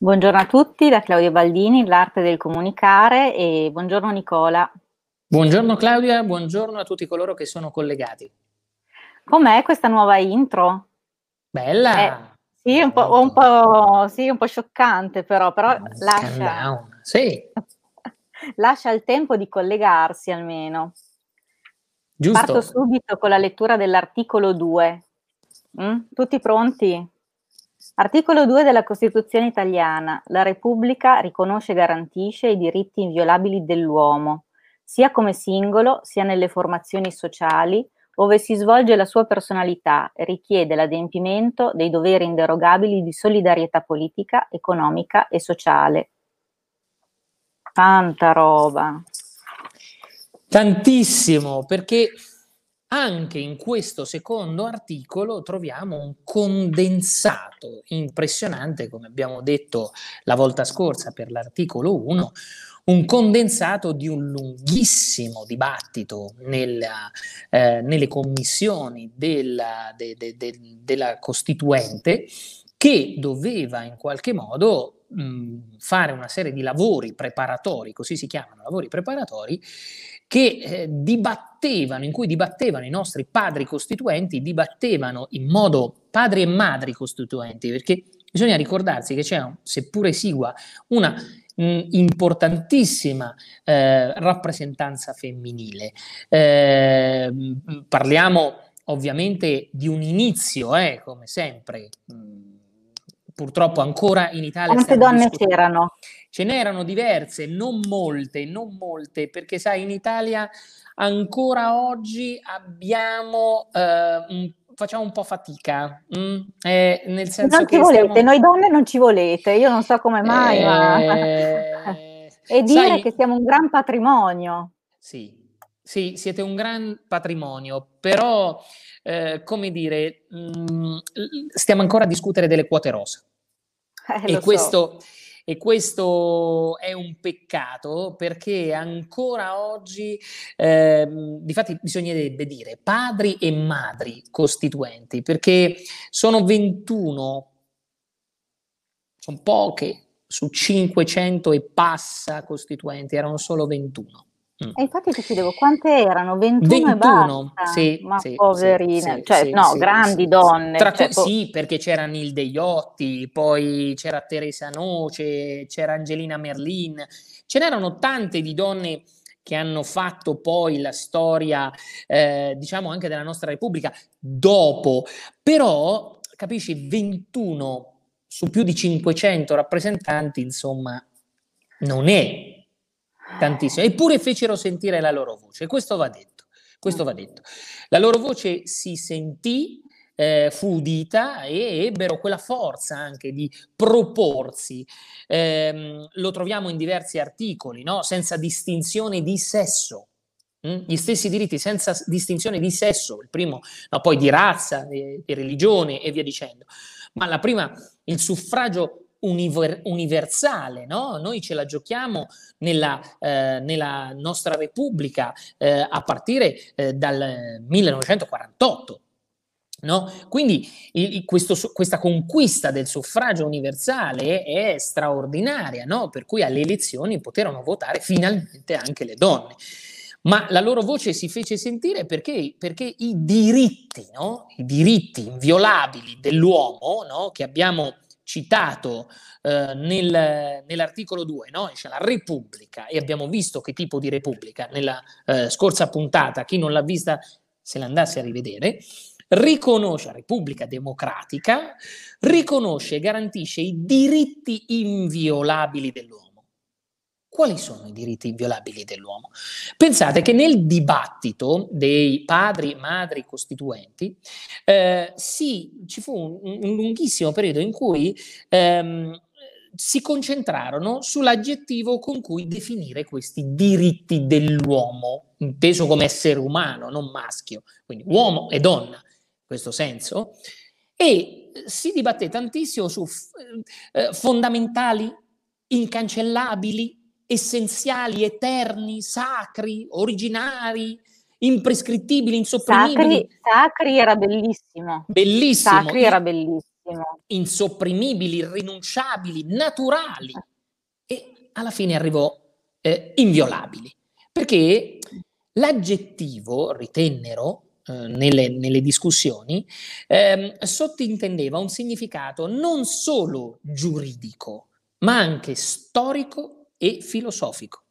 Buongiorno a tutti da Claudia Baldini, l'arte del comunicare e buongiorno Nicola. Buongiorno Claudia, buongiorno a tutti coloro che sono collegati. Com'è questa nuova intro? Bella! Eh, sì, un po', un, po', sì, un po' scioccante però, però lascia, sì. lascia il tempo di collegarsi almeno. Giusto. Parto subito con la lettura dell'articolo 2. Mm? Tutti pronti? Articolo 2 della Costituzione italiana. La Repubblica riconosce e garantisce i diritti inviolabili dell'uomo, sia come singolo, sia nelle formazioni sociali, ove si svolge la sua personalità e richiede l'adempimento dei doveri inderogabili di solidarietà politica, economica e sociale. Tanta roba. Tantissimo, perché anche in questo secondo articolo troviamo un condensato impressionante, come abbiamo detto la volta scorsa per l'articolo 1, un condensato di un lunghissimo dibattito nella, eh, nelle commissioni della, de, de, de, della Costituente che doveva in qualche modo mh, fare una serie di lavori preparatori, così si chiamano lavori preparatori, che eh, dibattevano, in cui dibattevano i nostri padri costituenti, dibattevano in modo padri e madri costituenti, perché bisogna ricordarsi che c'è, seppur esigua, una mh, importantissima eh, rappresentanza femminile. Eh, parliamo ovviamente di un inizio, eh, come sempre. Mh, purtroppo ancora in Italia. Quante donne c'erano? Ce n'erano diverse, non molte, non molte, perché sai, in Italia ancora oggi abbiamo eh, un facciamo un po' fatica, mm? eh, nel senso non ci volete, stiamo... noi donne non ci volete, io non so come mai, eh... ma... e dire Sai... che siamo un gran patrimonio. Sì, sì, siete un gran patrimonio, però, eh, come dire, mh, mm, stiamo ancora a discutere delle quote rosa. Eh, e questo... So e questo è un peccato perché ancora oggi, eh, difatti bisognerebbe dire padri e madri costituenti, perché sono 21, sono poche, su 500 e passa costituenti, erano solo 21. Mm. E infatti ti chiedevo quante erano? 21, 21 e basta? Sì, ma sì, poverine, sì, cioè no, grandi donne. Tra cioè, cui, sì, perché c'era Nilde Iotti, poi c'era Teresa Noce, c'era Angelina Merlin, ce n'erano tante di donne che hanno fatto poi la storia, eh, diciamo anche della nostra Repubblica dopo, però capisci 21 su più di 500 rappresentanti, insomma, non è tantissimo, eppure fecero sentire la loro voce, questo va detto, questo va detto. La loro voce si sentì, eh, fu udita e ebbero quella forza anche di proporsi. Eh, lo troviamo in diversi articoli, no? senza distinzione di sesso. Mm? Gli stessi diritti senza distinzione di sesso, il primo, no, poi di razza, di, di religione e via dicendo. Ma la prima, il suffragio univer- universale, no? Noi ce la giochiamo nella, eh, nella nostra Repubblica eh, a partire eh, dal 1948. No? Quindi il, questo, questa conquista del suffragio universale è, straordinaria, no? per cui alle elezioni poterono votare finalmente anche le donne. Ma la loro voce si fece sentire perché, perché i diritti, no? i diritti inviolabili dell'uomo che abbiamo citato eh, nel, nell'articolo 2, no? c'è la Repubblica e abbiamo visto che tipo di Repubblica nella eh, scorsa puntata, chi non l'ha vista se l'andasse a rivedere, riconosce la Repubblica Democratica, riconosce e garantisce i diritti inviolabili dell'uomo quali sono i diritti inviolabili dell'uomo? Pensate che nel dibattito dei padri madri costituenti eh, sì, ci fu un, un, lunghissimo periodo in cui ehm, si concentrarono sull'aggettivo con cui definire questi diritti dell'uomo, inteso come essere umano, non maschio, quindi uomo e donna, in questo senso, e si dibatté tantissimo su eh, fondamentali, incancellabili, essenziali, eterni, sacri, originari, imprescrittibili, insopprimibili. Sacri, sacri era bellissimo. Bellissimo. Sacri era bellissimo. insopprimibili, irrinunciabili, naturali e alla fine arrivò eh, inviolabili. Perché l'aggettivo, ritennero, eh, nelle, nelle, discussioni, eh, sottintendeva un significato non solo giuridico, ma anche storico e filosofico.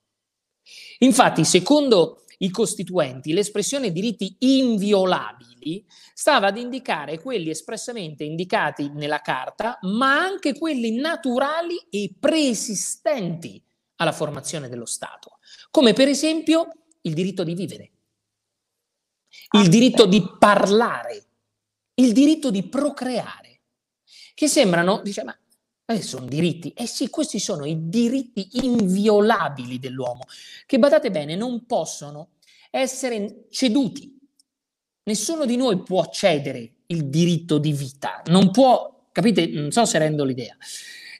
Infatti, secondo i costituenti, l'espressione diritti inviolabili stava ad indicare quelli espressamente indicati nella Carta, ma anche quelli naturali e preesistenti alla formazione dello Stato, come per esempio il diritto di vivere, il ah, diritto di parlare, il diritto di procreare, che sembrano, dice, ma eh, sono diritti. Eh sì, questi sono i diritti inviolabili dell'uomo, che badate bene, non possono essere ceduti. Nessuno di noi può cedere il diritto di vita, non può, capite? Non so se rendo l'idea.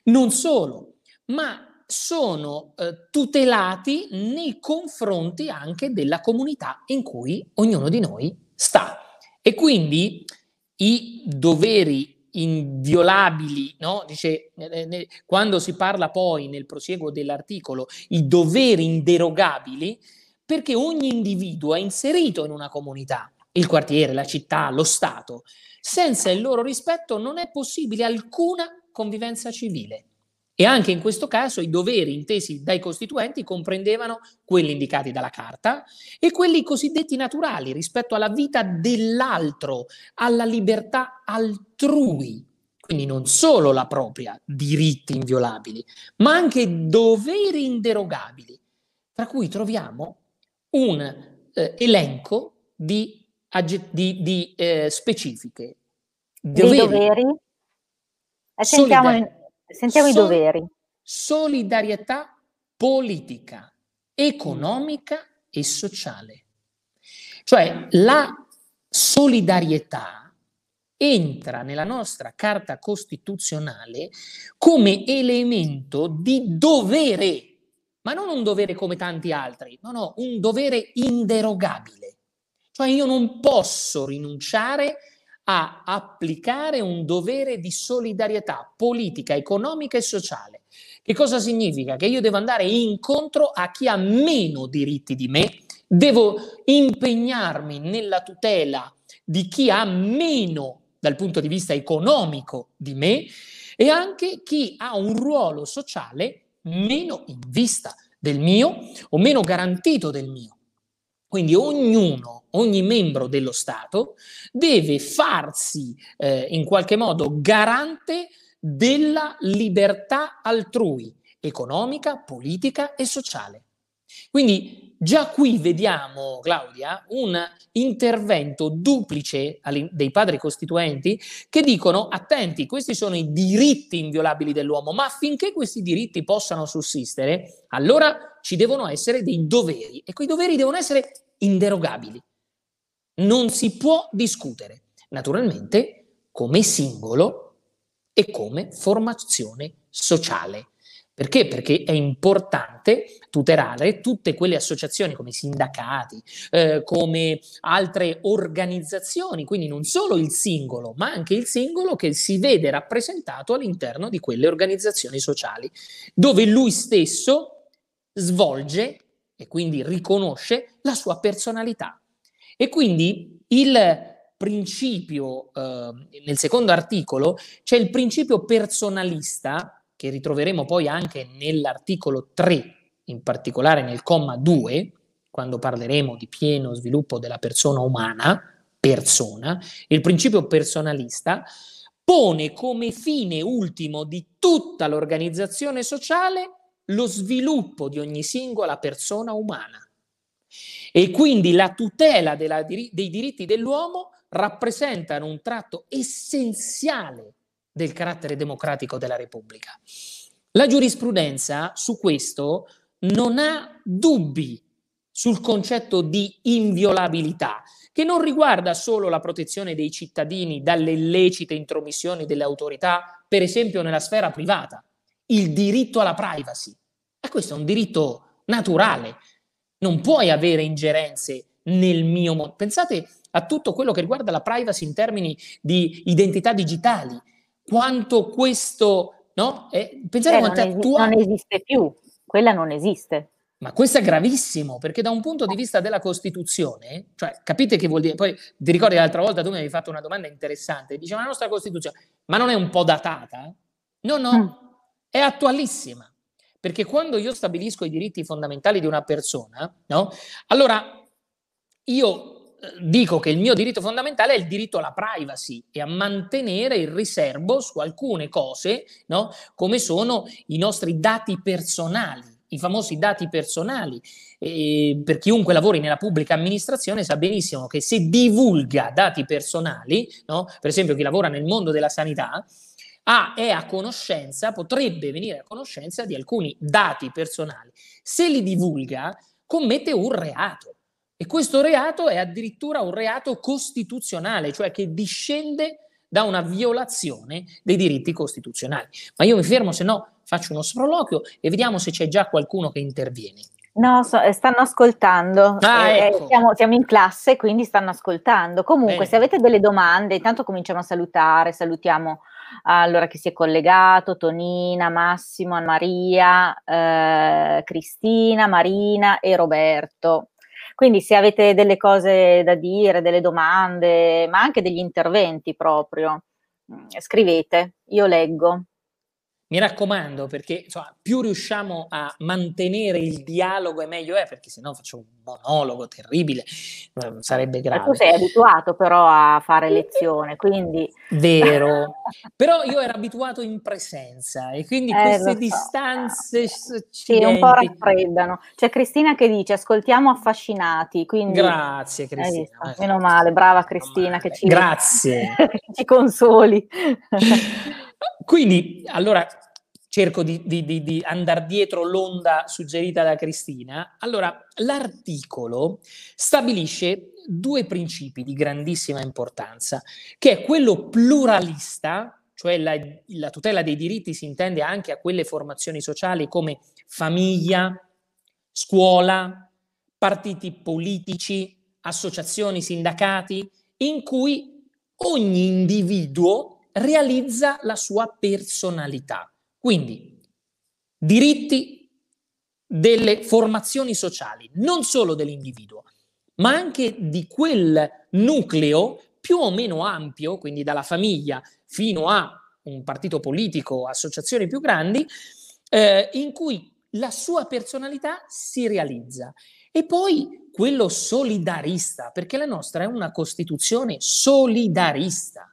Non solo, ma sono eh, tutelati nei confronti anche della comunità in cui ognuno di noi sta. E quindi i doveri inviolabili, no? Dice, quando si parla poi nel prosieguo dell'articolo, i doveri inderogabili, perché ogni individuo è inserito in una comunità, il quartiere, la città, lo Stato. Senza il loro rispetto non è possibile alcuna convivenza civile. E anche in questo caso i doveri intesi dai costituenti comprendevano quelli indicati dalla Carta e quelli cosiddetti naturali rispetto alla vita dell'altro, alla libertà altrui. Quindi non solo la propria, diritti inviolabili, ma anche doveri inderogabili, tra cui troviamo un eh, elenco di, di, di eh, specifiche. Doveri. doveri? Eh, sentiamo, Sentiamo Sol- i doveri. Solidarietà politica, economica e sociale. Cioè la solidarietà entra nella nostra Carta Costituzionale come elemento di dovere, ma non un dovere come tanti altri, no, no, un dovere inderogabile. Cioè io non posso rinunciare a applicare un dovere di solidarietà politica, economica e sociale. Che cosa significa? Che io devo andare incontro a chi ha meno diritti di me, devo impegnarmi nella tutela di chi ha meno dal punto di vista economico di me e anche chi ha un ruolo sociale meno in vista del mio o meno garantito del mio. Quindi ognuno, ogni membro dello Stato deve farsi eh, in qualche modo garante della libertà altrui, economica, politica e sociale. Quindi già qui vediamo, Claudia, un intervento duplice dei padri costituenti che dicono attenti, questi sono i diritti inviolabili dell'uomo, ma affinché questi diritti possano sussistere, allora ci devono essere dei doveri e quei doveri devono essere inderogabili. Non si può discutere, naturalmente come singolo e come formazione sociale. Perché? Perché è importante tutelare tutte quelle associazioni come sindacati, eh, come altre organizzazioni, quindi non solo il singolo, ma anche il singolo che si vede rappresentato all'interno di quelle organizzazioni sociali, dove lui stesso svolge e quindi riconosce la sua personalità. E quindi il principio, eh, nel secondo articolo, c'è il principio personalista che ritroveremo poi anche nell'articolo 3, in particolare nel comma 2, quando parleremo di pieno sviluppo della persona umana, persona, il principio personalista pone come fine ultimo di tutta l'organizzazione sociale lo sviluppo di ogni singola persona umana. E quindi la tutela della, dei diritti dell'uomo rappresentano un tratto essenziale del carattere democratico della Repubblica. La giurisprudenza su questo non ha dubbi sul concetto di inviolabilità, che non riguarda solo la protezione dei cittadini dalle illecite intromissioni delle autorità, per esempio nella sfera privata, il diritto alla privacy. E questo è un diritto naturale. Non puoi avere ingerenze nel mio mondo. Pensate a tutto quello che riguarda la privacy in termini di identità digitali quanto questo, no? Eh, pensate eh, quanto non, esi- attuale. non esiste più, quella non esiste. Ma questo è gravissimo, perché da un punto di vista della Costituzione, cioè capite che vuol dire, poi ti ricordi l'altra volta tu mi avevi fatto una domanda interessante, diceva la nostra Costituzione, ma non è un po' datata? No, no, mm. È attualissima, perché quando io stabilisco i diritti fondamentali di una persona, no? Allora io eh, dico che il mio diritto fondamentale è il diritto alla privacy e a mantenere il riservo su alcune cose, no? come sono i nostri dati personali i famosi dati personali. E per chiunque lavori nella pubblica amministrazione sa benissimo che se divulga dati personali, no? per esempio chi lavora nel mondo della sanità, ha, è a conoscenza, potrebbe venire a conoscenza di alcuni dati personali. Se li divulga, commette un reato. E questo reato è addirittura un reato costituzionale, cioè che discende da una violazione dei diritti costituzionali. Ma io mi fermo, se no faccio uno sproloquio e vediamo se c'è già qualcuno che interviene. No, so, eh, stanno ascoltando. Ah, eh, ecco. siamo, siamo, in classe, quindi stanno ascoltando. Comunque, Bene. se avete delle domande, intanto cominciamo a salutare. Salutiamo allora chi si è collegato: Tonina, Massimo, Anna Maria, eh, Cristina, Marina e Roberto. Quindi se avete delle cose da dire, delle domande, ma anche degli interventi proprio, mm, scrivete, io leggo. Mi raccomando, perché insomma, più riusciamo a mantenere il dialogo e meglio è, perché sennò faccio un monologo terribile, eh, sarebbe grave. tu sei abituato però a fare lezione, quindi... Vero, però io ero abituato in presenza e quindi eh, queste so. distanze... Sì, un po' raffreddano. C'è Cristina che dice, ascoltiamo affascinati, quindi... Grazie Cristina. Meno male, brava Cristina che ci... Grazie. ci consoli. Quindi, allora, cerco di, di, di, di andare dietro l'onda suggerita da Cristina. Allora, l'articolo stabilisce due principi di grandissima importanza, che è quello pluralista, cioè la, la tutela dei diritti si intende anche a quelle formazioni sociali come famiglia, scuola, partiti politici, associazioni, sindacati, in cui ogni individuo realizza la sua personalità. Quindi diritti delle formazioni sociali, non solo dell'individuo, ma anche di quel nucleo più o meno ampio, quindi dalla famiglia fino a un partito politico, associazioni più grandi, eh, in cui la sua personalità si realizza. E poi quello solidarista, perché la nostra è una Costituzione solidarista.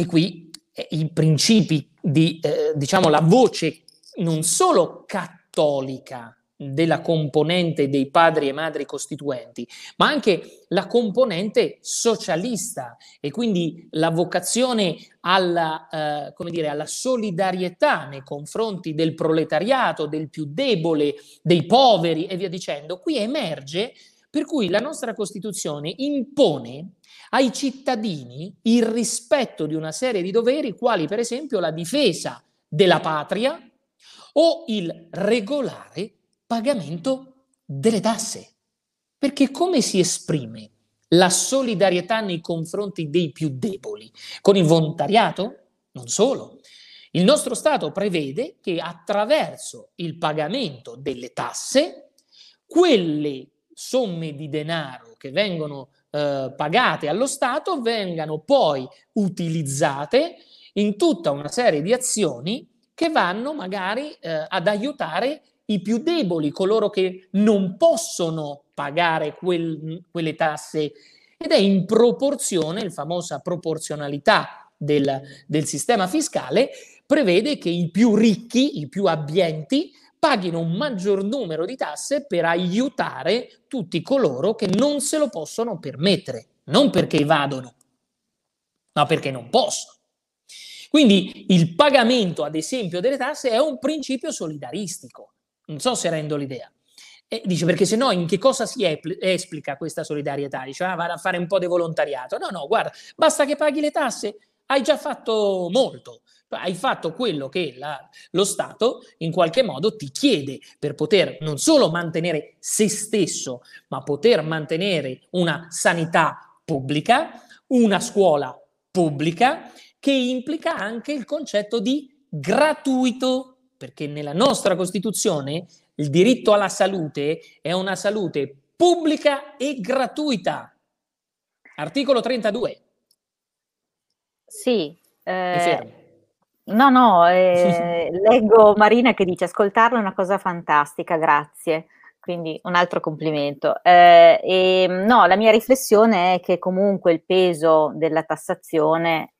E qui eh, i principi di, eh, diciamo, la voce non solo cattolica della componente dei padri e madri costituenti, ma anche la componente socialista e quindi la vocazione alla, eh, dire, alla solidarietà nei confronti del proletariato, del più debole, dei poveri e via dicendo. Qui emerge per cui la nostra Costituzione impone ai cittadini il rispetto di una serie di doveri, quali per esempio la difesa della patria o il regolare pagamento delle tasse. Perché come si esprime la solidarietà nei confronti dei più deboli? Con il volontariato? Non solo. Il nostro Stato prevede che attraverso il pagamento delle tasse, quelle somme di denaro che vengono eh, pagate allo Stato vengano poi utilizzate in tutta una serie di azioni che vanno magari eh, ad aiutare i più deboli, coloro che non possono pagare quel, quelle tasse. Ed è in proporzione, la famosa proporzionalità del, del sistema fiscale, prevede che i più ricchi, i più abbienti, paghino un maggior numero di tasse per aiutare tutti coloro che non se lo possono permettere, non perché evadono, ma perché non possono. Quindi il pagamento, ad esempio, delle tasse è un principio solidaristico. Non so se rendo l'idea. E dice perché se no in che cosa si esplica questa solidarietà? Dice ah, vado a fare un po' di volontariato. No, no, guarda, basta che paghi le tasse, hai già fatto molto hai fatto quello che la, lo Stato in qualche modo ti chiede per poter non solo mantenere se stesso, ma poter mantenere una sanità pubblica, una scuola pubblica che implica anche il concetto di gratuito, perché nella nostra Costituzione il diritto alla salute è una salute pubblica e gratuita. Articolo 32. Sì. Eh, no, no, eh, leggo Marina che dice ascoltarlo è una cosa fantastica, grazie. Quindi un altro complimento. Eh, e, no, la mia riflessione è che comunque il peso della tassazione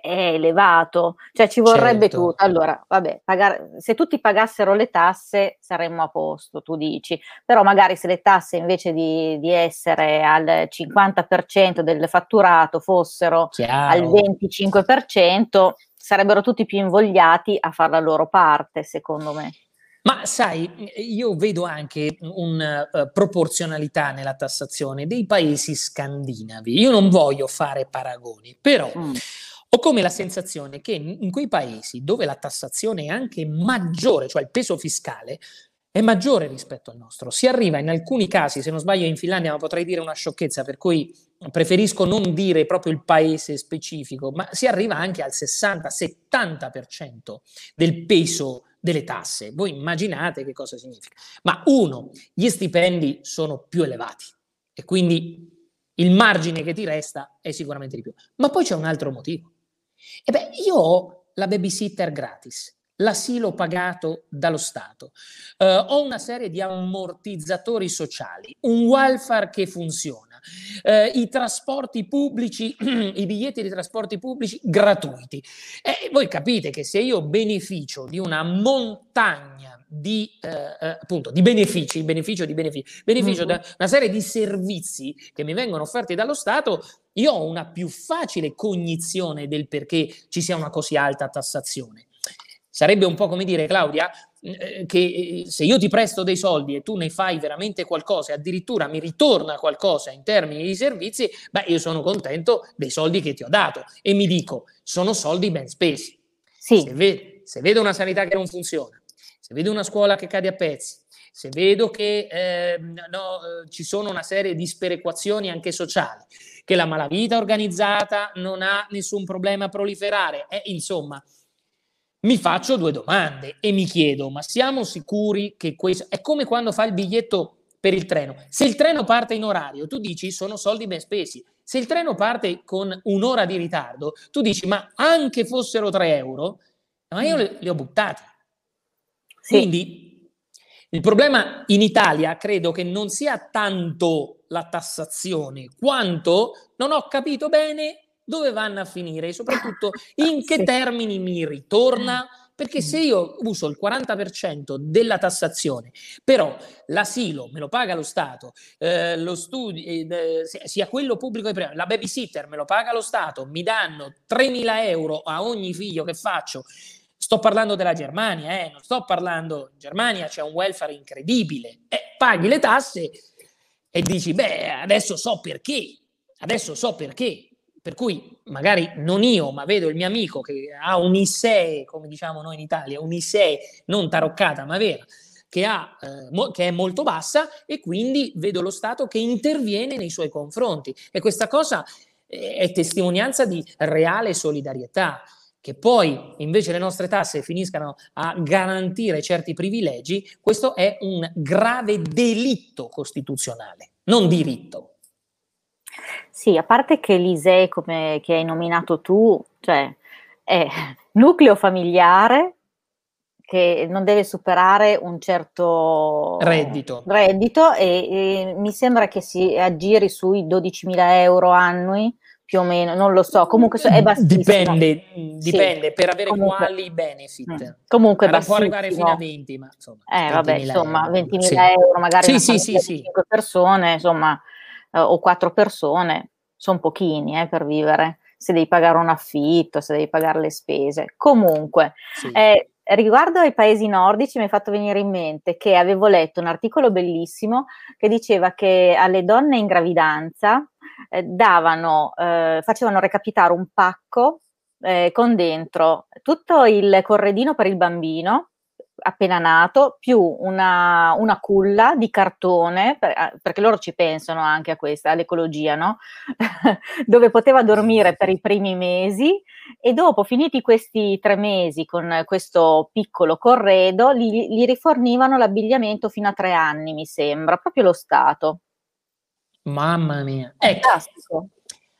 è elevato, cioè ci vorrebbe certo. tutto. Allora, vabbè, pagare, se tutti pagassero le tasse saremmo a posto, tu dici, però magari se le tasse invece di, di essere al 50% del fatturato fossero Chiaro. al 25%, sarebbero tutti più invogliati a fare la loro parte, secondo me. Ma sai, io vedo anche una uh, eh, proporzionalità nella tassazione dei paesi scandinavi. Io non voglio fare paragoni, però mm. Ho come la sensazione che in quei paesi dove la tassazione è anche maggiore, cioè il peso fiscale è maggiore rispetto al nostro. Si arriva in alcuni casi, se non sbaglio in Finlandia, ma potrei dire una sciocchezza, per cui preferisco non dire proprio il paese specifico, ma si arriva anche al 60-70% del peso delle tasse. Voi immaginate che cosa significa. Ma uno, gli stipendi sono più elevati e quindi il margine che ti resta è sicuramente di più. Ma poi c'è un altro motivo. E beh, io ho la babysitter gratis l'asilo pagato dallo Stato, uh, ho una serie di ammortizzatori sociali, un welfare che funziona, uh, i trasporti pubblici, i biglietti di trasporti pubblici gratuiti. E voi capite che se io beneficio di una montagna di, uh, appunto, di benefici, beneficio di benefici, beneficio mm-hmm. da una serie di servizi che mi vengono offerti dallo Stato, io ho una più facile cognizione del perché ci sia una così alta tassazione. Sarebbe un po' come dire, Claudia, eh, che eh, se io ti presto dei soldi e tu ne fai veramente qualcosa e addirittura mi ritorna qualcosa in termini di servizi, beh, io sono contento dei soldi che ti ho dato e mi dico, sono soldi ben spesi. Sì. Se, ve- se vedo una sanità che non funziona, se vedo una scuola che cade a pezzi, se vedo che eh, no, ci sono una serie di sperequazioni anche sociali, che la malavita organizzata non ha nessun problema a proliferare, eh, insomma, mi faccio due domande e mi chiedo, ma siamo sicuri che questo è come quando fai il biglietto per il treno? Se il treno parte in orario, tu dici sono soldi ben spesi. Se il treno parte con un'ora di ritardo, tu dici ma anche fossero 3 euro, ma io li, li ho buttati. Sì. Quindi il problema in Italia credo che non sia tanto la tassazione, quanto non ho capito bene dove vanno a finire? E soprattutto in che termini mi ritorna. Perché se io uso il 40% della tassazione, però l'asilo me lo paga lo Stato, eh, lo studio, eh, sia quello pubblico che privato, la babysitter me lo paga lo Stato, mi danno 3.000 euro a ogni figlio che faccio, sto parlando della Germania, eh, non sto parlando, in Germania c'è un welfare incredibile, eh, paghi le tasse e dici, beh, adesso so perché, adesso so perché, per cui magari non io, ma vedo il mio amico che ha un ISEE, come diciamo noi in Italia, un ISEE non taroccata ma vera, che, ha, eh, mo- che è molto bassa e quindi vedo lo Stato che interviene nei suoi confronti. E questa cosa eh, è testimonianza di reale solidarietà. Che poi invece le nostre tasse finiscano a garantire certi privilegi, questo è un grave delitto costituzionale, non diritto. Sì, a parte che l'ISEE, come che hai nominato tu, cioè è nucleo familiare che non deve superare un certo reddito, reddito e, e mi sembra che si aggiri sui 12.000 euro annui più o meno, non lo so, comunque è bassissimo. Dipende, dipende sì. per avere comunque, quali benefit. Mm. Comunque allora, può arrivare fino a 20, ma insomma. Eh, vabbè, insomma, 20.000 sì. euro, magari sì, sì, sì, 5 persone, insomma, eh, o 4 persone, sono pochini eh, per vivere, se devi pagare un affitto, se devi pagare le spese. Comunque, sì. eh, riguardo ai paesi nordici mi è fatto venire in mente che avevo letto un articolo bellissimo che diceva che alle donne in gravidanza eh, davano, eh, facevano recapitare un pacco eh, con dentro tutto il corredino per il bambino, appena nato, più una, una culla di cartone, per, ah, perché loro ci pensano anche a questa, all'ecologia, no? dove poteva dormire per i primi mesi e dopo, finiti questi tre mesi con questo piccolo corredo, gli, gli rifornivano l'abbigliamento fino a tre anni, mi sembra, proprio lo Stato. Mamma mia. Ecco, Fantastico.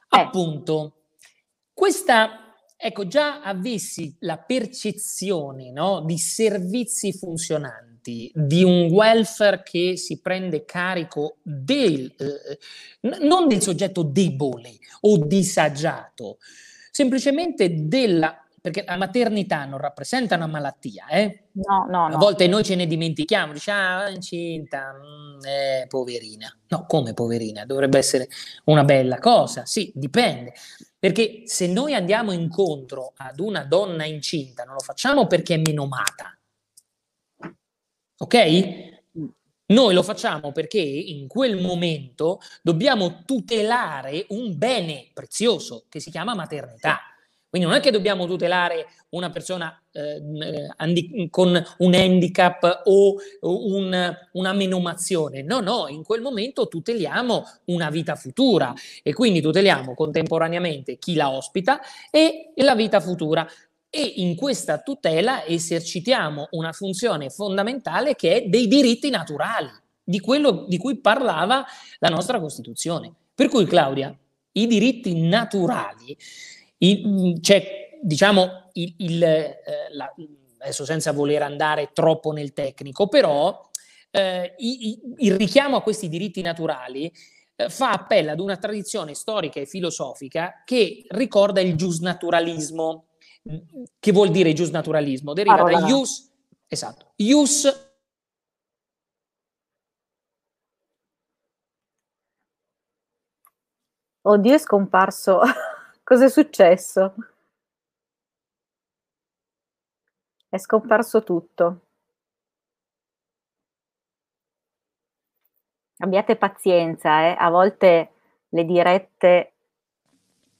Eh. appunto, questa ecco, già avessi la percezione no, di servizi funzionanti, di un welfare che si prende carico del, eh, non del soggetto debole o disagiato, semplicemente della perché la maternità non rappresenta una malattia, eh? No, no, no. A volte noi ce ne dimentichiamo, diciamo, ah, incinta, mm, eh, poverina. No, come poverina? Dovrebbe essere una bella cosa. Sì, dipende. Perché se noi andiamo incontro ad una donna incinta, non lo facciamo perché è menomata. Ok? Noi lo facciamo perché in quel momento dobbiamo tutelare un bene prezioso che si chiama maternità. Quindi non è che dobbiamo tutelare una persona eh, eh con un handicap o un, una menomazione, no, no, in quel momento tuteliamo una vita futura e quindi tuteliamo contemporaneamente chi la ospita e la vita futura e in questa tutela esercitiamo una funzione fondamentale che è dei diritti naturali, di quello di cui parlava la nostra Costituzione. Per cui Claudia, i diritti naturali il, c'è, diciamo, il, il, eh, la, adesso senza voler andare troppo nel tecnico, però eh, il, il, richiamo a questi diritti naturali eh, fa appello ad una tradizione storica e filosofica che ricorda il giusnaturalismo. Che vuol dire giusnaturalismo? Deriva Parola. da ius, esatto, ius Oddio, è scomparso. Cos'è successo? È scomparso tutto. Abbiate pazienza, eh? a volte le dirette...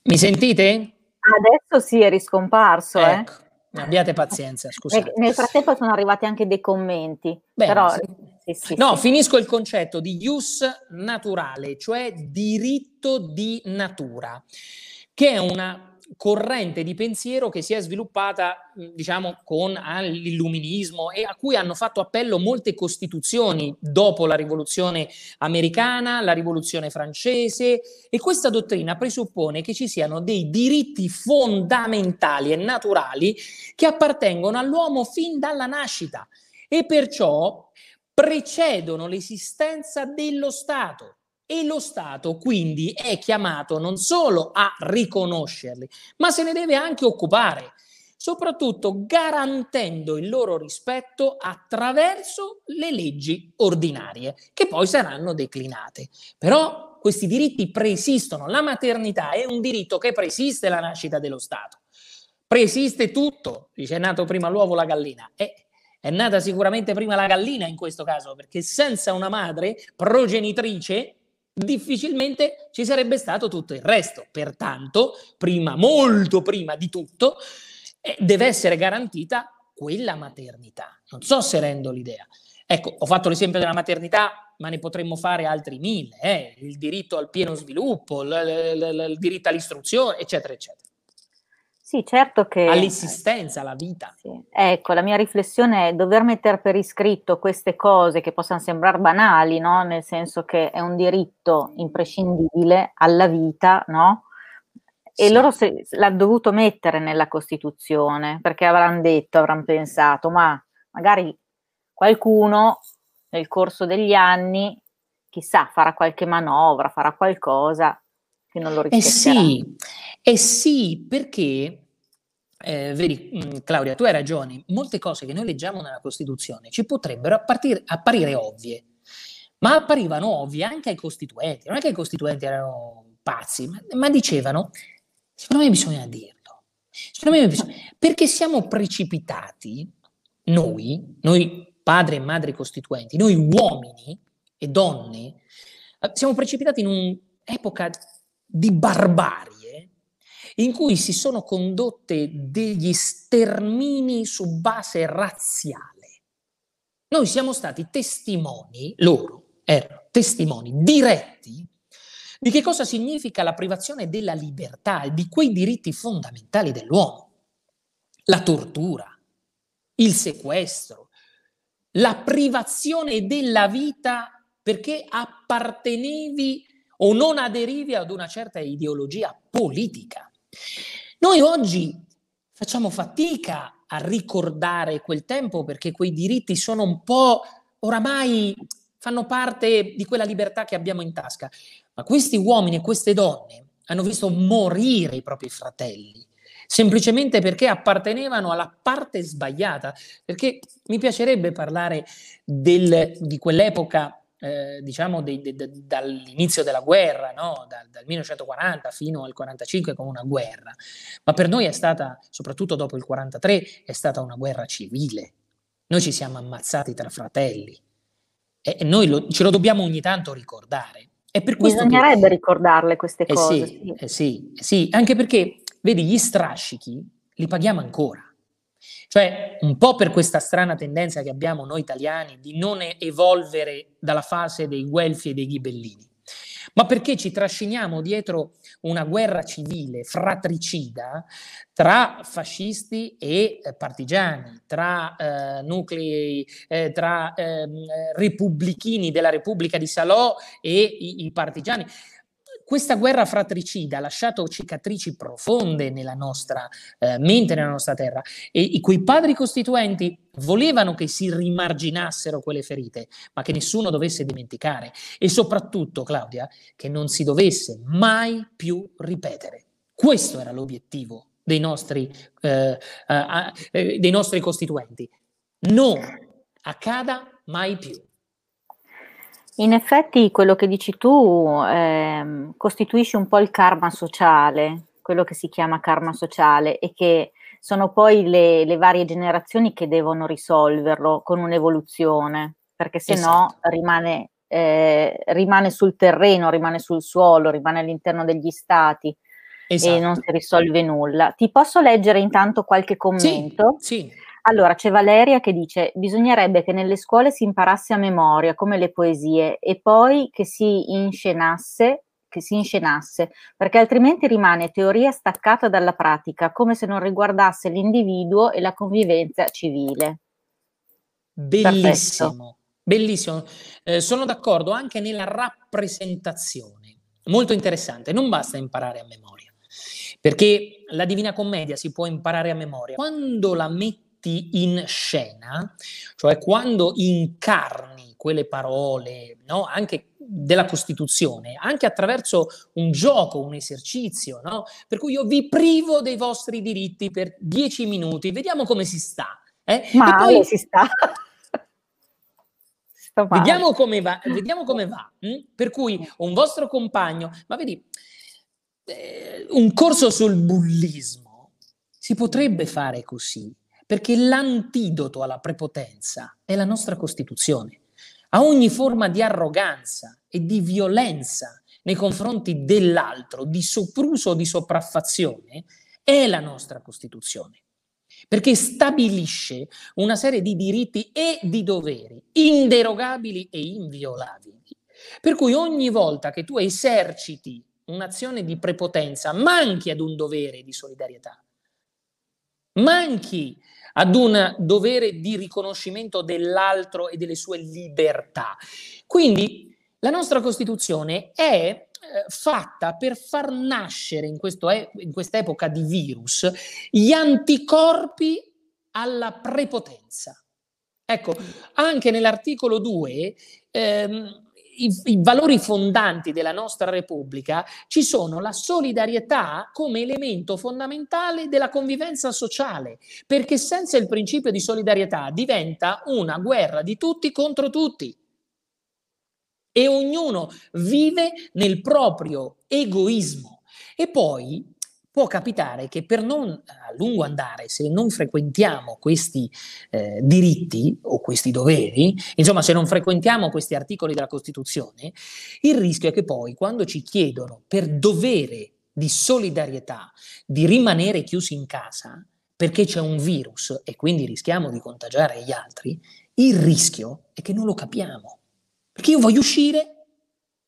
Mi sentite? Adesso sì, è riscomparso. Eh. Ecco. Eh? Abbiate pazienza, scusate. Nel frattempo sono arrivati anche dei commenti. Bene, però, sì. Sì, sì, no, finisco il concetto di ius naturale, cioè diritto di natura che è una corrente di pensiero che si è sviluppata, diciamo, con l'illuminismo e a cui hanno fatto appello molte costituzioni dopo la rivoluzione americana, la rivoluzione francese e questa dottrina presuppone che ci siano dei diritti fondamentali e naturali che appartengono all'uomo fin dalla nascita e perciò precedono l'esistenza dello Stato e lo Stato quindi è chiamato non solo a riconoscerli, ma se ne deve anche occupare, soprattutto garantendo il loro rispetto attraverso le leggi ordinarie, che poi saranno declinate. Però questi diritti preesistono, la maternità è un diritto che preesiste la nascita dello Stato. Preesiste tutto, dice è nato prima l'uovo la gallina. E è nata sicuramente prima la gallina in questo caso, perché senza una madre progenitrice difficilmente ci sarebbe stato tutto il resto. Pertanto, prima, molto prima di tutto, eh, deve essere garantita quella maternità. Non so se rendo l'idea. Ecco, ho fatto l'esempio della maternità, ma ne potremmo fare altri mille, eh? il diritto al pieno sviluppo, l- l- l- il diritto all'istruzione, eccetera, eccetera. Sì, certo che... All'esistenza, alla vita. Sì. Ecco, la mia riflessione è dover mettere per iscritto queste cose che possano sembrare banali, no? Nel senso che è un diritto imprescindibile alla vita, no? E sì. loro se, l'hanno dovuto mettere nella Costituzione, perché avranno detto, avranno pensato, ma magari qualcuno nel corso degli anni, chissà, farà qualche manovra, farà qualcosa che non lo rispetterà. Eh sì, eh sì perché, eh, vedi mm, Claudia, tu hai ragione, molte cose che noi leggiamo nella Costituzione ci potrebbero apparire, apparire ovvie, ma apparivano ovvie anche ai costituenti, non è che i costituenti erano pazzi, ma, ma dicevano, secondo me bisogna dirlo, me bisogna, perché siamo precipitati, noi, noi padri e madri costituenti, noi uomini e donne, eh, siamo precipitati in un'epoca di barbarie in cui si sono condotte degli stermini su base razziale. Noi siamo stati testimoni, loro erano testimoni diretti di che cosa significa la privazione della libertà e di quei diritti fondamentali dell'uomo. La tortura, il sequestro, la privazione della vita perché appartenevi o non aderivi ad una certa ideologia politica. Noi oggi facciamo fatica a ricordare quel tempo perché quei diritti sono un po' oramai fanno parte di quella libertà che abbiamo in tasca. Ma questi uomini e queste donne hanno visto morire i propri fratelli, semplicemente perché appartenevano alla parte sbagliata. Perché mi piacerebbe parlare del, di quell'epoca eh, diciamo de, de, de, dall'inizio della guerra, no? dal, dal, 1940 fino al 45 come una guerra, ma per noi è stata, soprattutto dopo il 43, è stata una guerra civile. Noi ci siamo ammazzati tra fratelli e, e noi lo, ce lo dobbiamo ogni tanto ricordare. Bisognerebbe che, ricordarle queste eh cose. Sì, sì. Eh sì, sì, anche perché, vedi, gli strascichi li paghiamo ancora. Cioè, un po' per questa strana tendenza che abbiamo noi italiani di non evolvere dalla fase dei guelfi e dei ghibellini, ma perché ci trasciniamo dietro una guerra civile fratricida tra fascisti e eh, partigiani, tra eh, nuclei, eh, tra ehm, repubblichini della Repubblica di Salò e i, i partigiani. Questa guerra fratricida ha lasciato cicatrici profonde nella nostra eh, mente, nella nostra terra e, e quei padri costituenti volevano che si rimarginassero quelle ferite, ma che nessuno dovesse dimenticare e soprattutto, Claudia, che non si dovesse mai più ripetere. Questo era l'obiettivo dei nostri, eh, eh, dei nostri costituenti. Non accada mai più. In effetti quello che dici tu eh, costituisce un po' il karma sociale, quello che si chiama karma sociale e che sono poi le, le varie generazioni che devono risolverlo con un'evoluzione, perché se esatto. no rimane, eh, rimane sul terreno, rimane sul suolo, rimane all'interno degli stati esatto. e non si risolve nulla. Ti posso leggere intanto qualche commento? Sì, sì. Allora, c'è Valeria che dice: bisognerebbe che nelle scuole si imparasse a memoria come le poesie e poi che si inscenasse, che si inscenasse, perché altrimenti rimane teoria staccata dalla pratica, come se non riguardasse l'individuo e la convivenza civile. Bellissimo, Perfetto. bellissimo. Eh, sono d'accordo anche nella rappresentazione, molto interessante. Non basta imparare a memoria, perché la Divina Commedia si può imparare a memoria. Quando la metti metti in scena, cioè quando incarni quelle parole, no? anche della Costituzione, anche attraverso un gioco, un esercizio, no? per cui io vi privo dei vostri diritti per dieci minuti, vediamo come si sta. Eh? Male poi, si sta. vediamo come va. Vediamo come va hm? Per cui un vostro compagno, ma vedi, eh, un corso sul bullismo si potrebbe fare così, perché l'antidoto alla prepotenza è la nostra Costituzione. A ogni forma di arroganza e di violenza nei confronti dell'altro, di sopruso o di sopraffazione, è la nostra Costituzione, perché stabilisce una serie di diritti e di doveri inderogabili e inviolabili. Per cui ogni volta che tu eserciti un'azione di prepotenza, manchi ad un dovere di solidarietà, manchi ad un dovere di riconoscimento dell'altro e delle sue libertà. Quindi la nostra Costituzione è eh, fatta per far nascere in, questo, in quest'epoca di virus gli anticorpi alla prepotenza. Ecco, anche nell'articolo 2 ehm, i, i, valori fondanti della nostra Repubblica ci sono la solidarietà come elemento fondamentale della convivenza sociale, perché senza il principio di solidarietà diventa una guerra di tutti contro tutti. E ognuno vive nel proprio egoismo. E poi può capitare che per non a lungo andare, se non frequentiamo questi eh, diritti o questi doveri, insomma se non frequentiamo questi articoli della Costituzione, il rischio è che poi quando ci chiedono per dovere di solidarietà di rimanere chiusi in casa, perché c'è un virus e quindi rischiamo di contagiare gli altri, il rischio è che non lo capiamo. Perché io voglio uscire,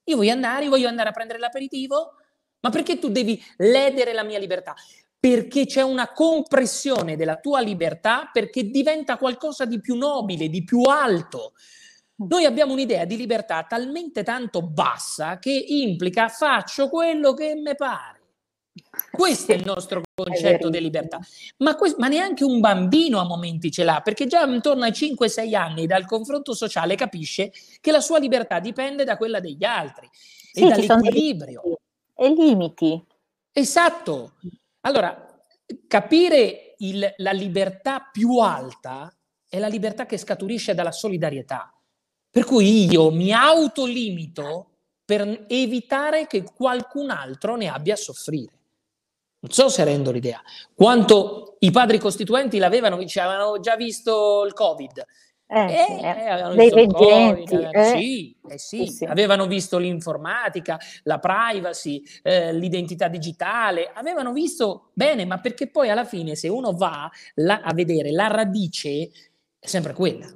io voglio andare, io voglio andare a prendere l'aperitivo, ma perché tu devi ledere la mia libertà? Perché c'è una compressione della tua libertà perché diventa qualcosa di più nobile, di più alto. Noi abbiamo un'idea di libertà talmente tanto bassa che implica faccio quello che mi pare. Questo è il nostro concetto di libertà. Ma, questo, ma, neanche un bambino a momenti ce l'ha, perché già intorno ai 5-6 anni dal confronto sociale capisce che la sua libertà dipende da quella degli altri sì, e dall'equilibrio. E limiti. Esatto. Allora, capire il, la libertà più alta è la libertà che scaturisce dalla solidarietà. Per cui io mi autolimito per evitare che qualcun altro ne abbia a soffrire. Non so se rendo l'idea. Quanto i padri costituenti l'avevano, cioè, avevano già visto il Covid. Eh, eh, eh, dei veggenti. Eh. eh. Sì, eh sì. sì, avevano visto l'informatica, la privacy, eh, l'identità digitale, avevano visto bene, ma perché poi alla fine se uno va la, a vedere la radice è sempre quella.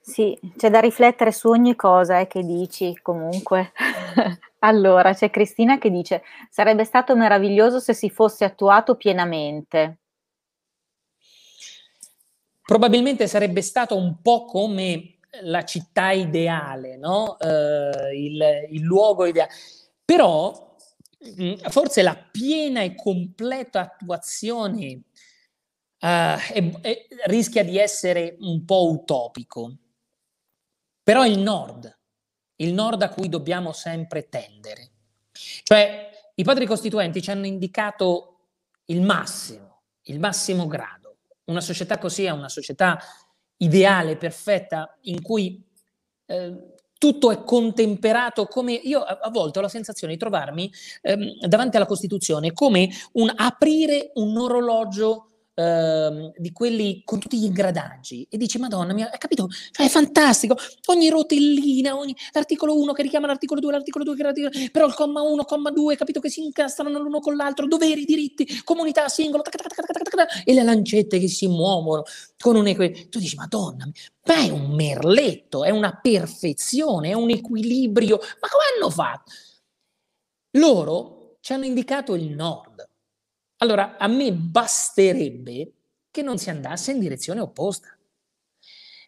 Sì, c'è da riflettere su ogni cosa eh, che dici comunque. allora, c'è Cristina che dice, sarebbe stato meraviglioso se si fosse attuato pienamente. Probabilmente sarebbe stato un po' come la città ideale, no? Uh, il, il luogo ideale. Però mm, forse la piena e completa attuazione uh, è, è, rischia di essere un po' utopico. Però il nord, il nord a cui dobbiamo sempre tendere. Cioè, i padri costituenti ci hanno indicato il massimo, il massimo grado. Una società così è una società ideale, perfetta, in cui eh, tutto è contemperato come io a, volte ho la sensazione di trovarmi ehm, davanti alla Costituzione come un aprire un orologio Ehm, di quelli con tutti gli ingradaggi e dici madonna mia, hai capito? Cioè è fantastico, ogni rotellina, ogni, l'articolo 1 che richiama l'articolo 2, l'articolo 2 che richiama, però il comma 1, comma 2, capito che si incastrano l'uno con l'altro, doveri, diritti, comunità, singolo, tac, tac, tac, e le lancette che si muovono con un equilibrio. Tu dici madonna, ma è un merletto, è una perfezione, è un equilibrio, ma come hanno fatto? Loro ci hanno indicato il nord allora a me basterebbe che non si andasse in direzione opposta.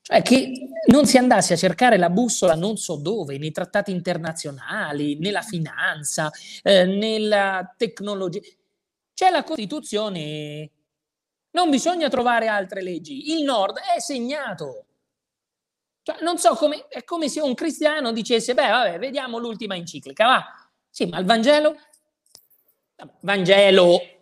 Cioè che non si andasse a cercare la bussola non so dove, nei trattati internazionali, nella finanza, eh, nella tecnologia. C'è la Costituzione, non bisogna trovare altre leggi. Il Nord è segnato. Cioè, non so come, è come se un cristiano dicesse, beh, vabbè, vediamo l'ultima enciclica, va. Sì, ma il Vangelo? Vangelo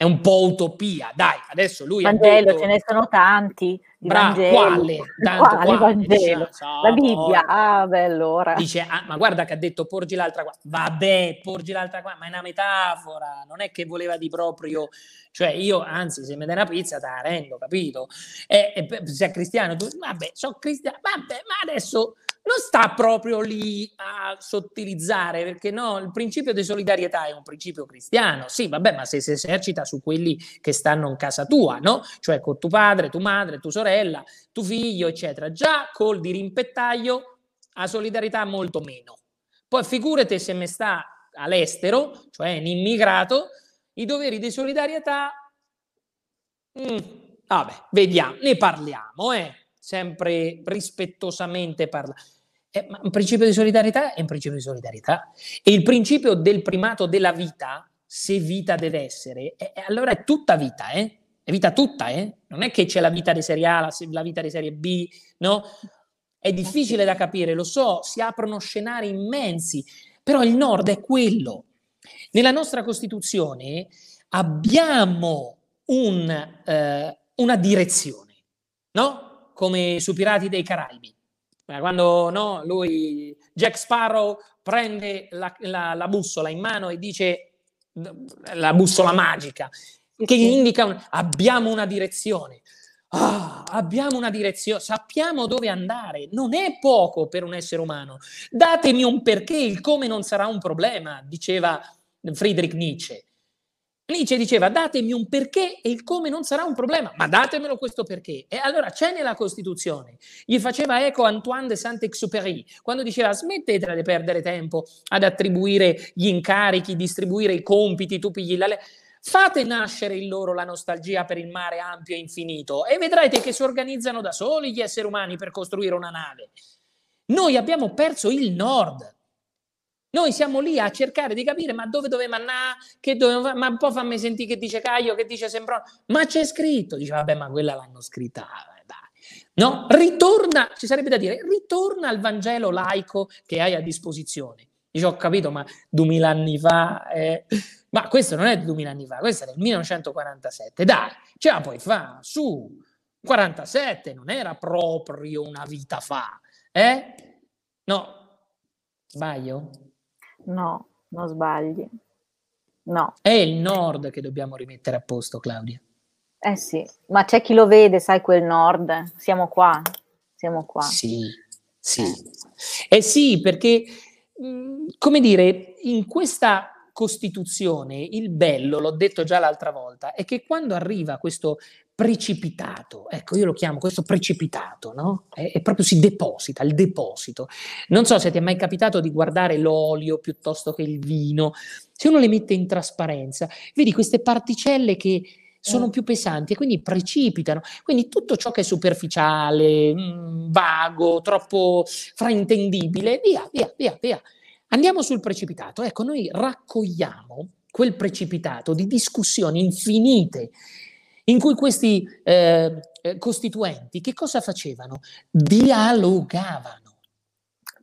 è un po' utopia. Dai, adesso lui Vangelo, detto... ce ne sono tanti. Di Bra-. Quale? Tanto, quale, quale Vangelo? So, la Bibbia, ah beh allora. Dice, ah, ma guarda che ha detto porgi l'altra qua. Vabbè, porgi l'altra qua, ma è una metafora, non è che voleva di proprio... Cioè io, anzi, se mi dai una pizza te la rendo, capito? E, e se è cristiano, tu, vabbè, sono cristiano, vabbè, ma adesso non sta proprio lì a sottilizzare, perché no, il principio di solidarietà è un principio cristiano, sì, vabbè, ma se si esercita su quelli che stanno in casa tua, no? Cioè con tuo padre, tua madre, tua sorella, tuo figlio, eccetera. Già col dirimpettaio a solidarietà molto meno. Poi figurate se mi sta all'estero, cioè un immigrato, i doveri di solidarietà... Mm, vabbè, vediamo, ne parliamo, eh sempre rispettosamente parlare. Eh, ma un principio di solidarietà è un principio di solidarietà. E il principio del primato della vita, se vita deve essere, eh, allora è tutta vita, eh? È vita tutta, eh? Non è che c'è la vita di serie A, la, la vita di serie B, no? È difficile da capire, lo so, si aprono scenari immensi, però il nord è quello. Nella nostra Costituzione abbiamo un, eh, una direzione, no? Come su Pirati dei Caraibi. Quando no, lui, Jack Sparrow, prende la, la, la bussola in mano e dice la bussola magica, che indica un, abbiamo una direzione. Ah, abbiamo una direzione, sappiamo dove andare, non è poco per un essere umano. Datemi un perché, il come non sarà un problema, diceva Friedrich Nietzsche. Nietzsche diceva datemi un perché e il come non sarà un problema, ma datemelo questo perché. E allora c'è nella Costituzione. Gli faceva eco Antoine de Saint-Exupéry quando diceva smettetela di perdere tempo ad attribuire gli incarichi, distribuire i compiti, tu pigli la legge. Fate nascere in loro la nostalgia per il mare ampio e infinito e vedrete che si organizzano da soli gli esseri umani per costruire una nave. Noi abbiamo perso il nord. Noi siamo lì a cercare di capire ma dove doveva andare, che dove, ma un po' fammi sentire che dice Caio, che dice Sembron, ma c'è scritto, dice vabbè ma quella l'hanno scritta, dai. No, ritorna, ci sarebbe da dire, ritorna al Vangelo laico che hai a disposizione. Dice ho capito ma duemila anni fa, eh, ma questo non è duemila anni fa, questo è del 1947, dai, ce la puoi fare, su, 47 non era proprio una vita fa, eh? No, sbaglio? No, non sbagli. No. È il nord che dobbiamo rimettere a posto, Claudia. Eh sì, ma c'è chi lo vede, sai quel nord? Siamo qua, siamo qua. Sì, sì. Eh sì, perché, come dire, in questa Costituzione il bello, l'ho detto già l'altra volta, è che quando arriva questo precipitato, ecco io lo chiamo questo precipitato, no? È, è, proprio si deposita, il deposito. Non so se ti è mai capitato di guardare l'olio piuttosto che il vino, se uno le mette in trasparenza, vedi queste particelle che sono mm. più pesanti e quindi precipitano. Quindi tutto ciò che è superficiale, mh, mm, vago, troppo fraintendibile, via, via, via, via. Andiamo sul precipitato. Ecco, noi raccogliamo quel precipitato di discussioni infinite in cui questi eh, eh, costituenti che cosa facevano? Dialogavano.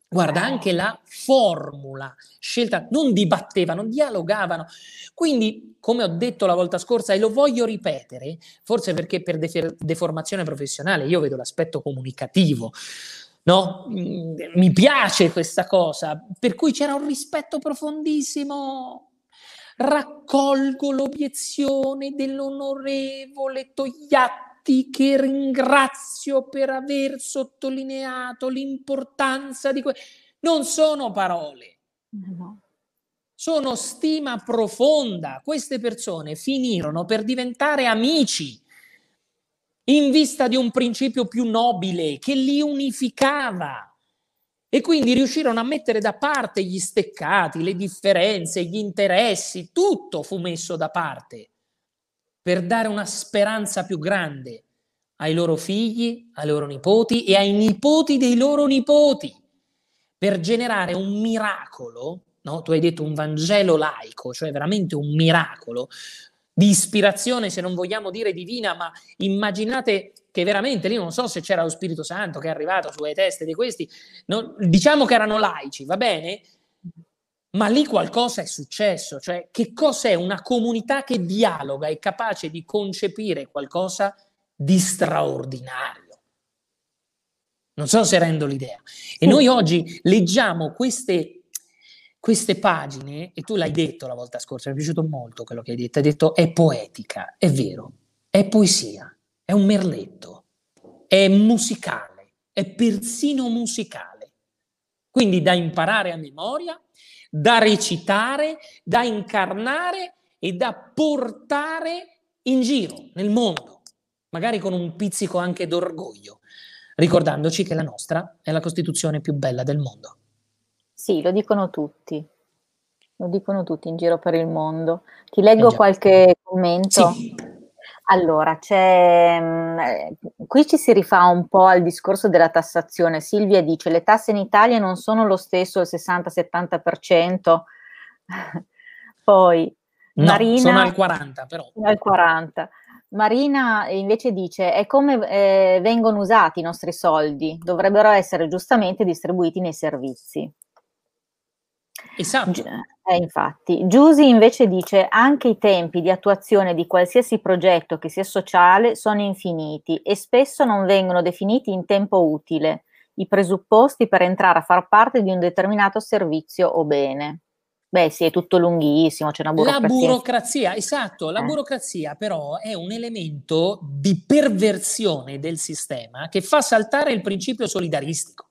Guarda, anche la formula scelta, non dibattevano, dialogavano. Quindi, come ho detto la volta scorsa, e lo voglio ripetere, forse perché per defer- deformazione professionale io vedo l'aspetto comunicativo, no? Mm, mi piace questa cosa, per cui c'era un rispetto profondissimo raccolgo l'obiezione dell'onorevole Togliatti che ringrazio per aver sottolineato l'importanza di questo. Non sono parole. No. Sono stima profonda. Queste persone finirono per diventare amici in vista di un principio più nobile che li unificava. E quindi riuscirono a mettere da parte gli steccati, le differenze, gli interessi, tutto fu messo da parte per dare una speranza più grande ai loro figli, ai loro nipoti e ai nipoti dei loro nipoti, per generare un miracolo, no? tu hai detto un Vangelo laico, cioè veramente un miracolo di ispirazione, se non vogliamo dire divina, ma immaginate che veramente lì non so se c'era lo Spirito Santo che è arrivato sulle teste di questi, no, diciamo che erano laici, va bene? Ma lì qualcosa è successo, cioè che cos'è una comunità che dialoga, è capace di concepire qualcosa di straordinario. Non so se rendo l'idea. E noi oggi leggiamo queste, queste pagine, e tu l'hai detto la volta scorsa, mi è piaciuto molto quello che hai detto, hai detto è poetica, è vero, è poesia è un merletto, è musicale, è persino musicale. Quindi da imparare a memoria, da recitare, da incarnare e da portare in giro nel mondo, magari con un pizzico anche d'orgoglio, ricordandoci che la nostra è la Costituzione più bella del mondo. Sì, lo dicono tutti, lo dicono tutti in giro per il mondo. Ti leggo eh qualche commento. Sì. Allora, c'è, mhmm, eh, qui ci si rifà un po' al discorso della tassazione. Silvia dice: le tasse in Italia non sono lo stesso il 60-70%. Poi no, Marina sono al 40 però. Al 40. Marina invece dice: è come eh, vengono usati i nostri soldi, dovrebbero essere giustamente distribuiti nei servizi. Esatto. Eh, infatti, Giusi invece dice anche i tempi di attuazione di qualsiasi progetto che sia sociale sono infiniti e spesso non vengono definiti in tempo utile i presupposti per entrare a far parte di un determinato servizio o bene. Beh, sì, è tutto lunghissimo, c'è una burocrazia. La burocrazia, esatto, la eh. burocrazia però è un elemento di perversione del sistema che fa saltare il principio solidaristico.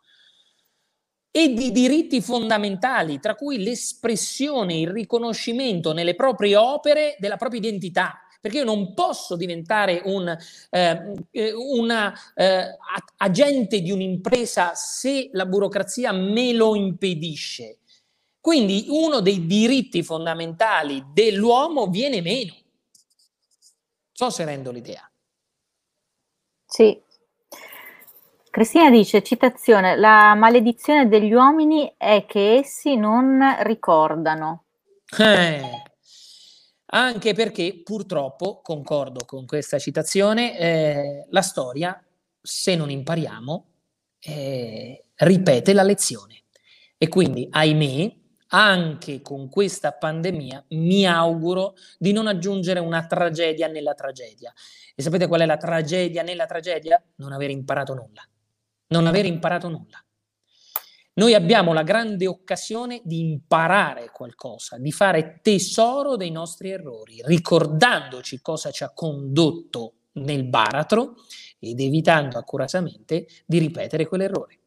E di diritti fondamentali, tra cui l'espressione, il riconoscimento nelle proprie opere della propria identità perché io non posso diventare un eh, eh una, eh, agente di un'impresa se la burocrazia me lo impedisce. Quindi uno dei diritti fondamentali dell'uomo viene meno. So se rendo l'idea. Sì. Cristina dice, citazione, la maledizione degli uomini è che essi non ricordano. Eh, anche perché purtroppo, concordo con questa citazione, eh, la storia, se non impariamo, eh, ripete la lezione. E quindi, ahimè, anche con questa pandemia mi auguro di non aggiungere una tragedia nella tragedia. E sapete qual è la tragedia nella tragedia? Non aver imparato nulla. Non aver imparato nulla. Noi abbiamo la grande occasione di imparare qualcosa, di fare tesoro dei nostri errori, ricordandoci cosa ci ha condotto nel baratro ed evitando accuratamente di ripetere quell'errore.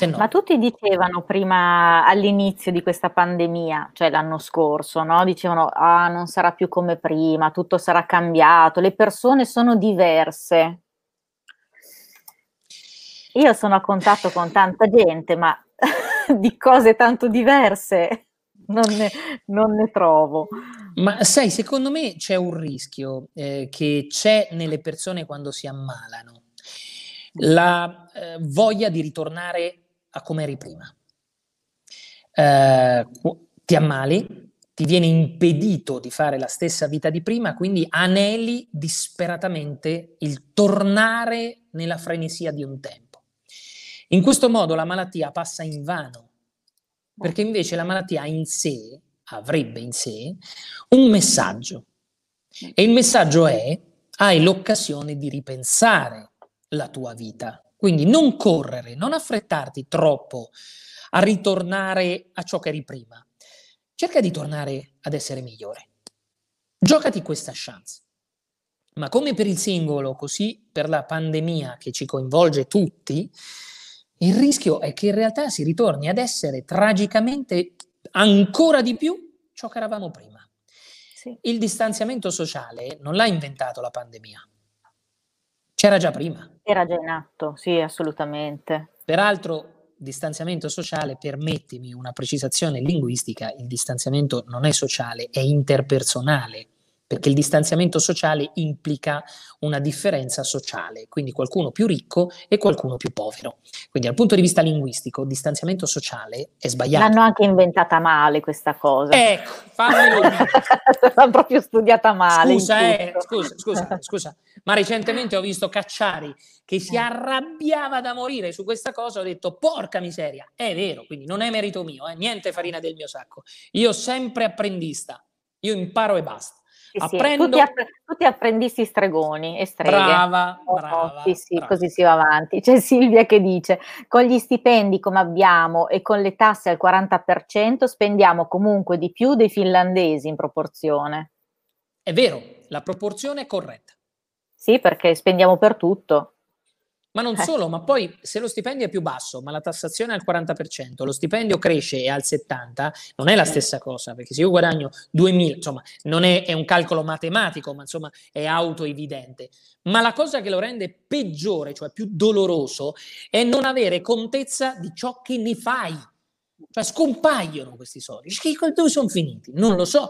No. Ma tutti dicevano prima all'inizio di questa pandemia, cioè l'anno scorso, no? dicevano ah, non sarà più come prima, tutto sarà cambiato, le persone sono diverse. Io sono a contatto con tanta gente, ma di cose tanto diverse non ne, non ne, trovo. Ma sai, secondo me c'è un rischio eh, che c'è nelle persone quando si ammalano, la eh, voglia di ritornare a come eri prima. Eh, ti ammali, ti viene impedito di fare la stessa vita di prima, quindi aneli disperatamente il tornare nella frenesia di un tempo. In questo modo la malattia passa in vano, perché invece la malattia ha in sé, avrebbe in sé, un messaggio. E il messaggio è, hai l'occasione di ripensare la tua vita. Quindi non correre, non affrettarti troppo a ritornare a ciò che eri prima. Cerca di tornare ad essere migliore. Giocati questa chance. Ma come per il singolo, così per la pandemia che ci coinvolge tutti, il rischio è che in realtà si ritorni ad essere tragicamente ancora di più ciò che eravamo prima. Sì. Il distanziamento sociale non l'ha inventato la pandemia, c'era già prima. Era già in atto, sì, assolutamente. Peraltro, distanziamento sociale, permettimi una precisazione linguistica, il distanziamento non è sociale, è interpersonale perché il distanziamento sociale implica una differenza sociale, quindi qualcuno più ricco e qualcuno più povero. Quindi dal punto di vista linguistico, distanziamento sociale è sbagliato. L'hanno anche inventata male questa cosa. Ecco, fammelo dire. L'hanno proprio studiata male. Scusa, eh, scusa, scusa, scusa, ma recentemente ho visto Cacciari che si eh. arrabbiava da morire su questa cosa, ho detto porca miseria, è vero, quindi non è merito mio, eh, niente farina del mio sacco. Io sempre apprendista, io imparo e basta. Sì, Apprendo... tutti, app- tutti, apprendisti stregoni e streghe. Brava, oh, brava, sì, sì, brava. così si va avanti. C'è Silvia che dice, con gli stipendi come abbiamo e con le tasse al 40% spendiamo comunque di più dei finlandesi in proporzione. È vero, la proporzione è corretta. Sì, perché spendiamo per tutto. Ma non eh. solo, ma poi se lo stipendio è più basso, ma la tassazione è al 40%, lo stipendio cresce e è al 70%, non è la stessa cosa, perché se io guadagno 2.000, insomma, non è, è un calcolo matematico, ma insomma è autoevidente. Ma la cosa che lo rende peggiore, cioè più doloroso, è non avere contezza di ciò che ne fai. Cioè scompaiono questi soldi. Dove sono finiti? Non lo so.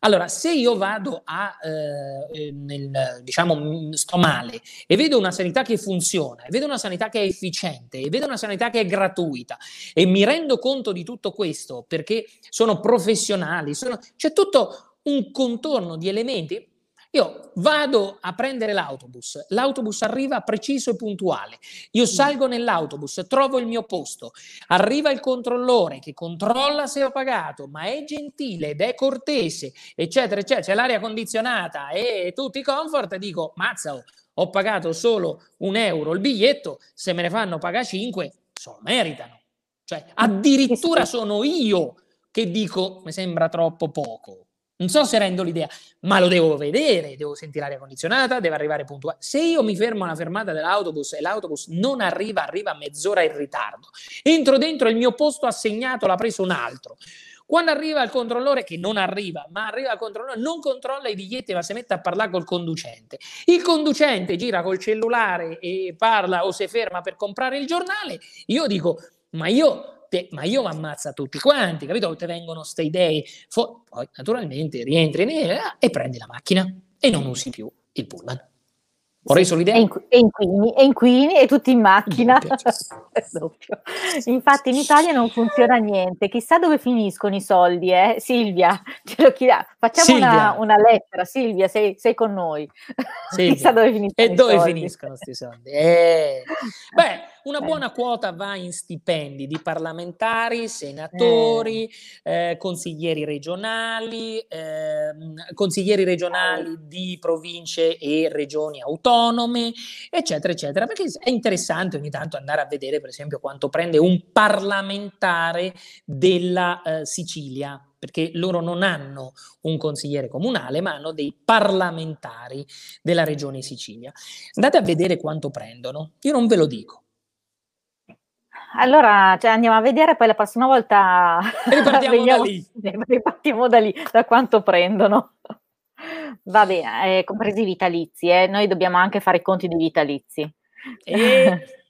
Allora, se io vado a, eh, eh, nel, diciamo, sto male e vedo una sanità che funziona, e vedo una sanità che è efficiente, e vedo una sanità che è gratuita, e mi rendo conto di tutto questo perché sono professionali, sono, c'è tutto un contorno di elementi io vado a prendere l'autobus, l'autobus arriva preciso e puntuale, io mm. salgo nell'autobus, trovo il mio posto, arriva il controllore che controlla se ho pagato, ma è gentile ed è cortese, eccetera, eccetera, c'è l'aria condizionata e tutti i comfort, dico, mazza, ho pagato solo un euro il biglietto, se me ne fanno pagare 5, se lo meritano. Cioè, addirittura sono io che dico, mi sembra troppo poco. Non so se rendo l'idea, ma lo devo vedere, devo sentire l'aria condizionata, deve arrivare puntuale. Se io mi fermo alla fermata dell'autobus e l'autobus non arriva, arriva mezz'ora in ritardo, entro dentro il mio posto assegnato, l'ha preso un altro. Quando arriva il controllore, che non arriva, ma arriva il controllore, non controlla i biglietti, ma si mette a parlare col conducente. Il conducente gira col cellulare e parla o si ferma per comprare il giornale. Io dico, ma io te, ma io mi ammazza tutti quanti, capito? Te vengono queste idee, Fo- poi naturalmente rientri in, e prendi la macchina e non usi più il pullman. Ho reso l'idea? E, inqu- e, inquini, e inquini e tutti in macchina. Infatti in Italia non funziona niente. Chissà dove finiscono i soldi, eh? Silvia. Facciamo una, una, lettera. Silvia, sei, sei con noi. Chissà dove finiscono E dove soldi. finiscono questi soldi? Eh. Beh, una eh. buona quota va in stipendi di parlamentari, senatori, eh. Eh, consiglieri regionali, ehm, consiglieri regionali di province e regioni autonome, eccetera, eccetera. Perché è interessante ogni tanto andare a vedere, per esempio, quanto prende un parlamentare della eh, Sicilia perché loro non hanno un consigliere comunale, ma hanno dei parlamentari della regione Sicilia. Andate a vedere quanto prendono. Io non ve lo dico, allora cioè, andiamo a vedere, poi la prossima volta ripartiamo da lì. Ripartiamo da lì, da quanto prendono. Va bene, eh, compresi i vitalizi, eh. noi dobbiamo anche fare i conti dei vitalizi. E...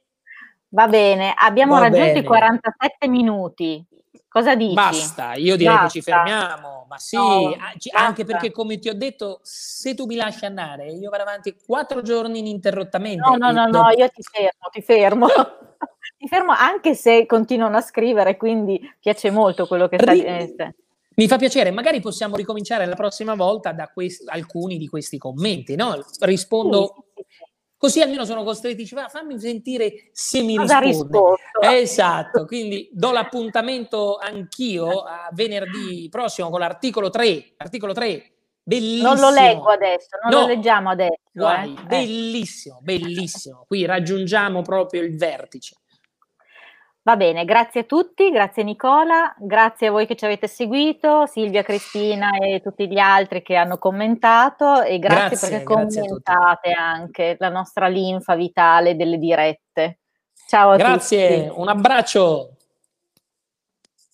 Va bene, abbiamo Va raggiunto bene. i 47 minuti. Cosa dici? Basta, io direi che ci fermiamo, ma sì, no, anche perché come ti ho detto, se tu mi lasci andare, io vado avanti quattro giorni ininterrottamente. No, no, no, no, io ti fermo, ti fermo. ti fermo anche se continuano a scrivere, quindi piace molto quello che stai dicendo. Mi fa piacere, magari possiamo ricominciare la prossima volta da questi, alcuni di questi commenti, no? Rispondo sì, sì, sì. Così almeno sono costretti, dice, fammi sentire se mi risponde. Esatto, quindi do l'appuntamento anch'io a venerdì prossimo con l'articolo 3, articolo 3, bellissimo. Non lo leggo adesso, non no. lo leggiamo adesso. Guai, eh. Bellissimo, bellissimo. Qui raggiungiamo proprio il vertice. Va bene, grazie a tutti, grazie Nicola, grazie a voi che ci avete seguito, Silvia, Cristina e tutti gli altri che hanno commentato e grazie, grazie perché grazie commentate anche la nostra linfa vitale delle dirette. Ciao a grazie, tutti. Grazie, un abbraccio.